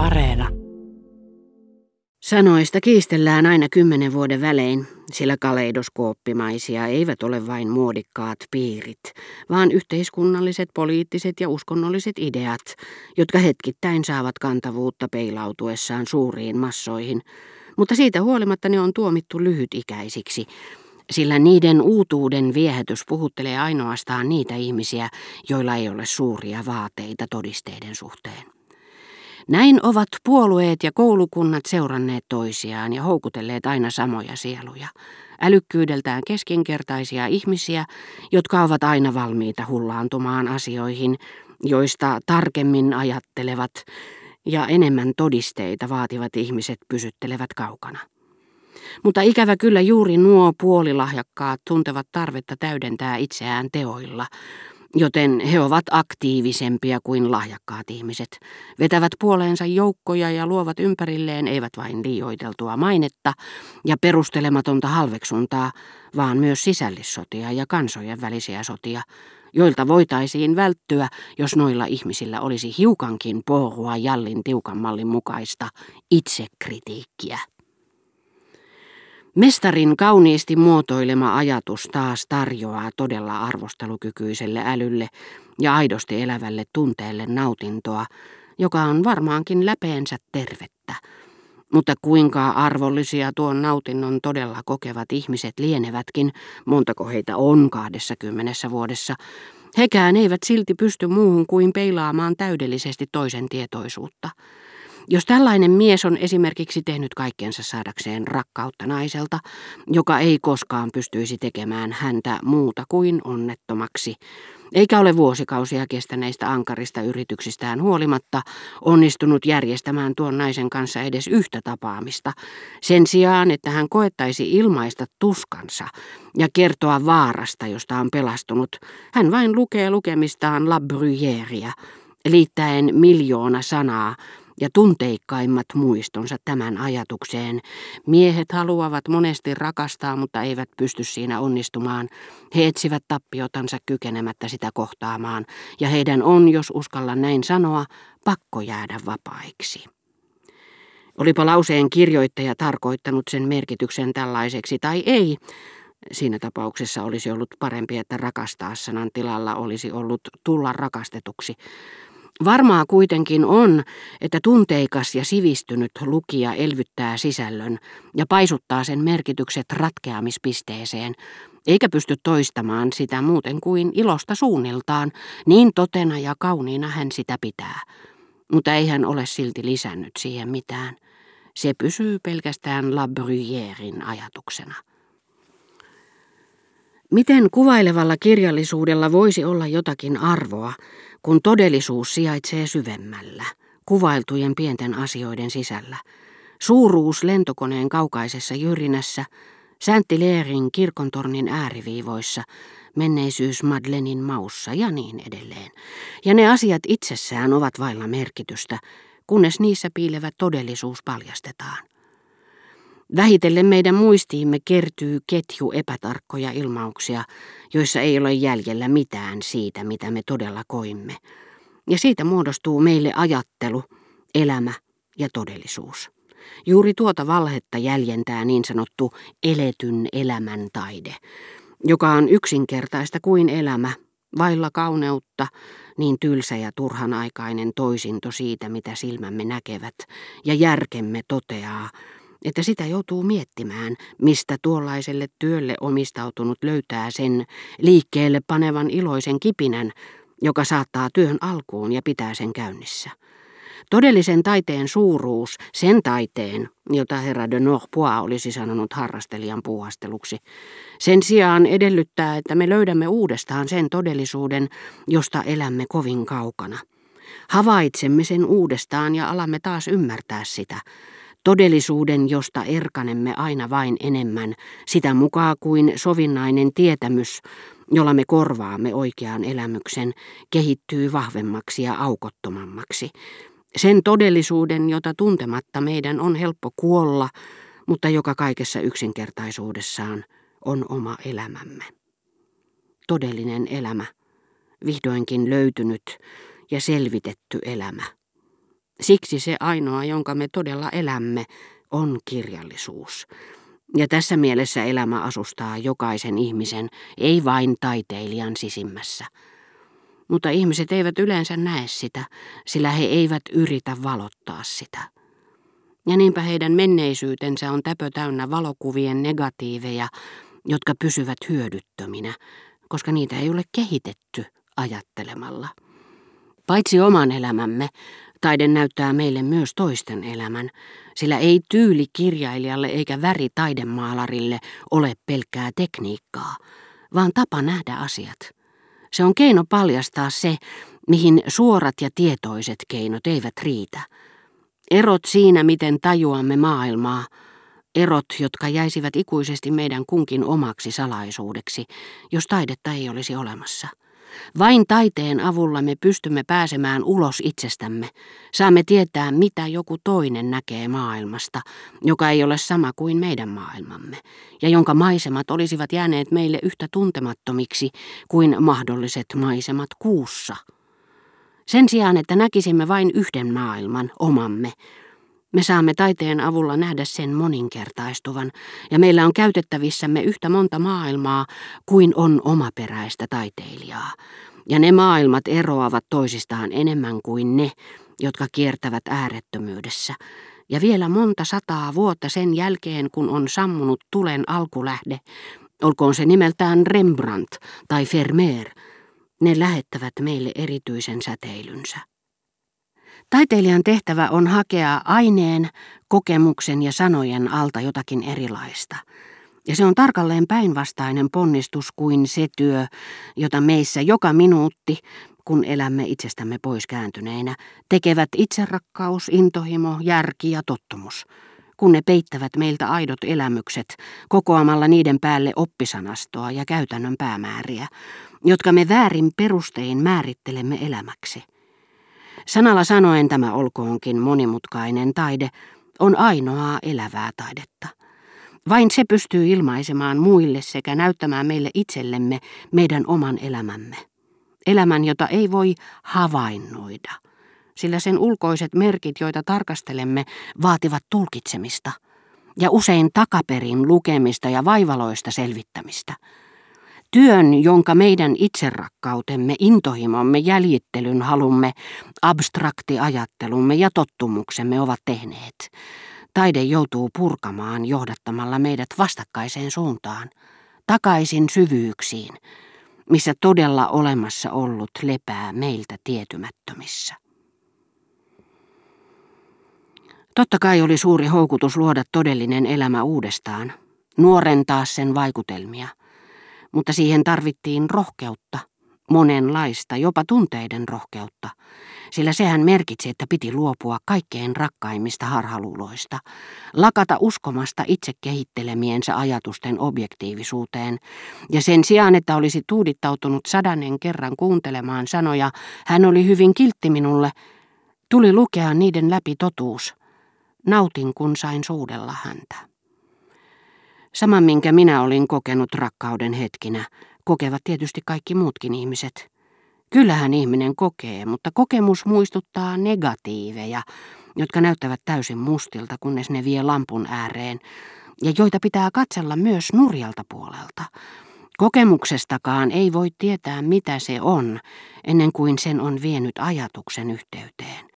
Areena. Sanoista kiistellään aina kymmenen vuoden välein, sillä kaleidoskooppimaisia eivät ole vain muodikkaat piirit, vaan yhteiskunnalliset, poliittiset ja uskonnolliset ideat, jotka hetkittäin saavat kantavuutta peilautuessaan suuriin massoihin, mutta siitä huolimatta ne on tuomittu lyhytikäisiksi, sillä niiden uutuuden viehätys puhuttelee ainoastaan niitä ihmisiä, joilla ei ole suuria vaateita todisteiden suhteen. Näin ovat puolueet ja koulukunnat seuranneet toisiaan ja houkutelleet aina samoja sieluja, älykkyydeltään keskinkertaisia ihmisiä, jotka ovat aina valmiita hullaantumaan asioihin, joista tarkemmin ajattelevat ja enemmän todisteita vaativat ihmiset pysyttelevät kaukana. Mutta ikävä kyllä juuri nuo puolilahjakkaat tuntevat tarvetta täydentää itseään teoilla, joten he ovat aktiivisempia kuin lahjakkaat ihmiset, vetävät puoleensa joukkoja ja luovat ympärilleen eivät vain liioiteltua mainetta ja perustelematonta halveksuntaa, vaan myös sisällissotia ja kansojen välisiä sotia, joilta voitaisiin välttyä, jos noilla ihmisillä olisi hiukankin porua Jallin tiukan mallin mukaista itsekritiikkiä. Mestarin kauniisti muotoilema ajatus taas tarjoaa todella arvostelukykyiselle älylle ja aidosti elävälle tunteelle nautintoa, joka on varmaankin läpeensä tervettä. Mutta kuinka arvollisia tuon nautinnon todella kokevat ihmiset lienevätkin, montako heitä on kahdessa kymmenessä vuodessa, hekään eivät silti pysty muuhun kuin peilaamaan täydellisesti toisen tietoisuutta. Jos tällainen mies on esimerkiksi tehnyt kaikkensa saadakseen rakkautta naiselta, joka ei koskaan pystyisi tekemään häntä muuta kuin onnettomaksi, eikä ole vuosikausia kestäneistä ankarista yrityksistään huolimatta onnistunut järjestämään tuon naisen kanssa edes yhtä tapaamista, sen sijaan, että hän koettaisi ilmaista tuskansa ja kertoa vaarasta, josta on pelastunut, hän vain lukee lukemistaan La Bruyèreä, liittäen miljoona sanaa ja tunteikkaimmat muistonsa tämän ajatukseen. Miehet haluavat monesti rakastaa, mutta eivät pysty siinä onnistumaan. He etsivät tappiotansa kykenemättä sitä kohtaamaan, ja heidän on, jos uskalla näin sanoa, pakko jäädä vapaiksi. Olipa lauseen kirjoittaja tarkoittanut sen merkityksen tällaiseksi tai ei, Siinä tapauksessa olisi ollut parempi, että rakastaa sanan tilalla olisi ollut tulla rakastetuksi. Varmaa kuitenkin on, että tunteikas ja sivistynyt lukija elvyttää sisällön ja paisuttaa sen merkitykset ratkeamispisteeseen, eikä pysty toistamaan sitä muuten kuin ilosta suunniltaan, niin totena ja kauniina hän sitä pitää. Mutta ei hän ole silti lisännyt siihen mitään. Se pysyy pelkästään La Bruyèrin ajatuksena. Miten kuvailevalla kirjallisuudella voisi olla jotakin arvoa, kun todellisuus sijaitsee syvemmällä, kuvailtujen pienten asioiden sisällä? Suuruus lentokoneen kaukaisessa jyrinässä, Sänttileerin kirkontornin ääriviivoissa, menneisyys Madlenin maussa ja niin edelleen. Ja ne asiat itsessään ovat vailla merkitystä, kunnes niissä piilevä todellisuus paljastetaan. Vähitellen meidän muistiimme kertyy ketju epätarkkoja ilmauksia, joissa ei ole jäljellä mitään siitä, mitä me todella koimme. Ja siitä muodostuu meille ajattelu, elämä ja todellisuus. Juuri tuota valhetta jäljentää niin sanottu eletyn elämän taide, joka on yksinkertaista kuin elämä, vailla kauneutta, niin tylsä ja turhanaikainen toisinto siitä, mitä silmämme näkevät, ja järkemme toteaa, että sitä joutuu miettimään, mistä tuollaiselle työlle omistautunut löytää sen liikkeelle panevan iloisen kipinän, joka saattaa työn alkuun ja pitää sen käynnissä. Todellisen taiteen suuruus, sen taiteen, jota herra de Norpois olisi sanonut harrastelijan puuhasteluksi, sen sijaan edellyttää, että me löydämme uudestaan sen todellisuuden, josta elämme kovin kaukana. Havaitsemme sen uudestaan ja alamme taas ymmärtää sitä, Todellisuuden, josta erkanemme aina vain enemmän, sitä mukaan kuin sovinnainen tietämys, jolla me korvaamme oikean elämyksen, kehittyy vahvemmaksi ja aukottomammaksi. Sen todellisuuden, jota tuntematta meidän on helppo kuolla, mutta joka kaikessa yksinkertaisuudessaan on oma elämämme. Todellinen elämä, vihdoinkin löytynyt ja selvitetty elämä. Siksi se ainoa, jonka me todella elämme, on kirjallisuus. Ja tässä mielessä elämä asustaa jokaisen ihmisen, ei vain taiteilijan sisimmässä. Mutta ihmiset eivät yleensä näe sitä, sillä he eivät yritä valottaa sitä. Ja niinpä heidän menneisyytensä on täpö täynnä valokuvien negatiiveja, jotka pysyvät hyödyttöminä, koska niitä ei ole kehitetty ajattelemalla. Paitsi oman elämämme, taide näyttää meille myös toisten elämän, sillä ei tyyli kirjailijalle eikä väri taidemaalarille ole pelkkää tekniikkaa, vaan tapa nähdä asiat. Se on keino paljastaa se, mihin suorat ja tietoiset keinot eivät riitä. Erot siinä, miten tajuamme maailmaa, erot, jotka jäisivät ikuisesti meidän kunkin omaksi salaisuudeksi, jos taidetta ei olisi olemassa. Vain taiteen avulla me pystymme pääsemään ulos itsestämme. Saamme tietää, mitä joku toinen näkee maailmasta, joka ei ole sama kuin meidän maailmamme, ja jonka maisemat olisivat jääneet meille yhtä tuntemattomiksi kuin mahdolliset maisemat kuussa. Sen sijaan, että näkisimme vain yhden maailman, omamme, me saamme taiteen avulla nähdä sen moninkertaistuvan, ja meillä on käytettävissämme yhtä monta maailmaa kuin on omaperäistä taiteilijaa. Ja ne maailmat eroavat toisistaan enemmän kuin ne, jotka kiertävät äärettömyydessä. Ja vielä monta sataa vuotta sen jälkeen, kun on sammunut tulen alkulähde, olkoon se nimeltään Rembrandt tai Vermeer, ne lähettävät meille erityisen säteilynsä. Taiteilijan tehtävä on hakea aineen, kokemuksen ja sanojen alta jotakin erilaista. Ja se on tarkalleen päinvastainen ponnistus kuin se työ, jota meissä joka minuutti, kun elämme itsestämme pois kääntyneinä, tekevät itserakkaus, intohimo, järki ja tottumus, kun ne peittävät meiltä aidot elämykset, kokoamalla niiden päälle oppisanastoa ja käytännön päämääriä, jotka me väärin perustein määrittelemme elämäksi. Sanalla sanoen tämä olkoonkin monimutkainen taide on ainoaa elävää taidetta. Vain se pystyy ilmaisemaan muille sekä näyttämään meille itsellemme meidän oman elämämme. Elämän, jota ei voi havainnoida, sillä sen ulkoiset merkit, joita tarkastelemme, vaativat tulkitsemista ja usein takaperin lukemista ja vaivaloista selvittämistä – Työn, jonka meidän itserakkautemme, intohimomme, jäljittelyn halumme, abstrakti ajattelumme ja tottumuksemme ovat tehneet. Taide joutuu purkamaan johdattamalla meidät vastakkaiseen suuntaan, takaisin syvyyksiin, missä todella olemassa ollut lepää meiltä tietymättömissä. Totta kai oli suuri houkutus luoda todellinen elämä uudestaan, nuorentaa sen vaikutelmia – mutta siihen tarvittiin rohkeutta, monenlaista, jopa tunteiden rohkeutta, sillä sehän merkitsi, että piti luopua kaikkein rakkaimmista harhaluuloista, lakata uskomasta itse kehittelemiensä ajatusten objektiivisuuteen, ja sen sijaan, että olisi tuudittautunut sadannen kerran kuuntelemaan sanoja, hän oli hyvin kiltti minulle, tuli lukea niiden läpi totuus. Nautin, kun sain suudella häntä. Sama, minkä minä olin kokenut rakkauden hetkinä, kokevat tietysti kaikki muutkin ihmiset. Kyllähän ihminen kokee, mutta kokemus muistuttaa negatiiveja, jotka näyttävät täysin mustilta, kunnes ne vie lampun ääreen, ja joita pitää katsella myös nurjalta puolelta. Kokemuksestakaan ei voi tietää, mitä se on, ennen kuin sen on vienyt ajatuksen yhteyteen.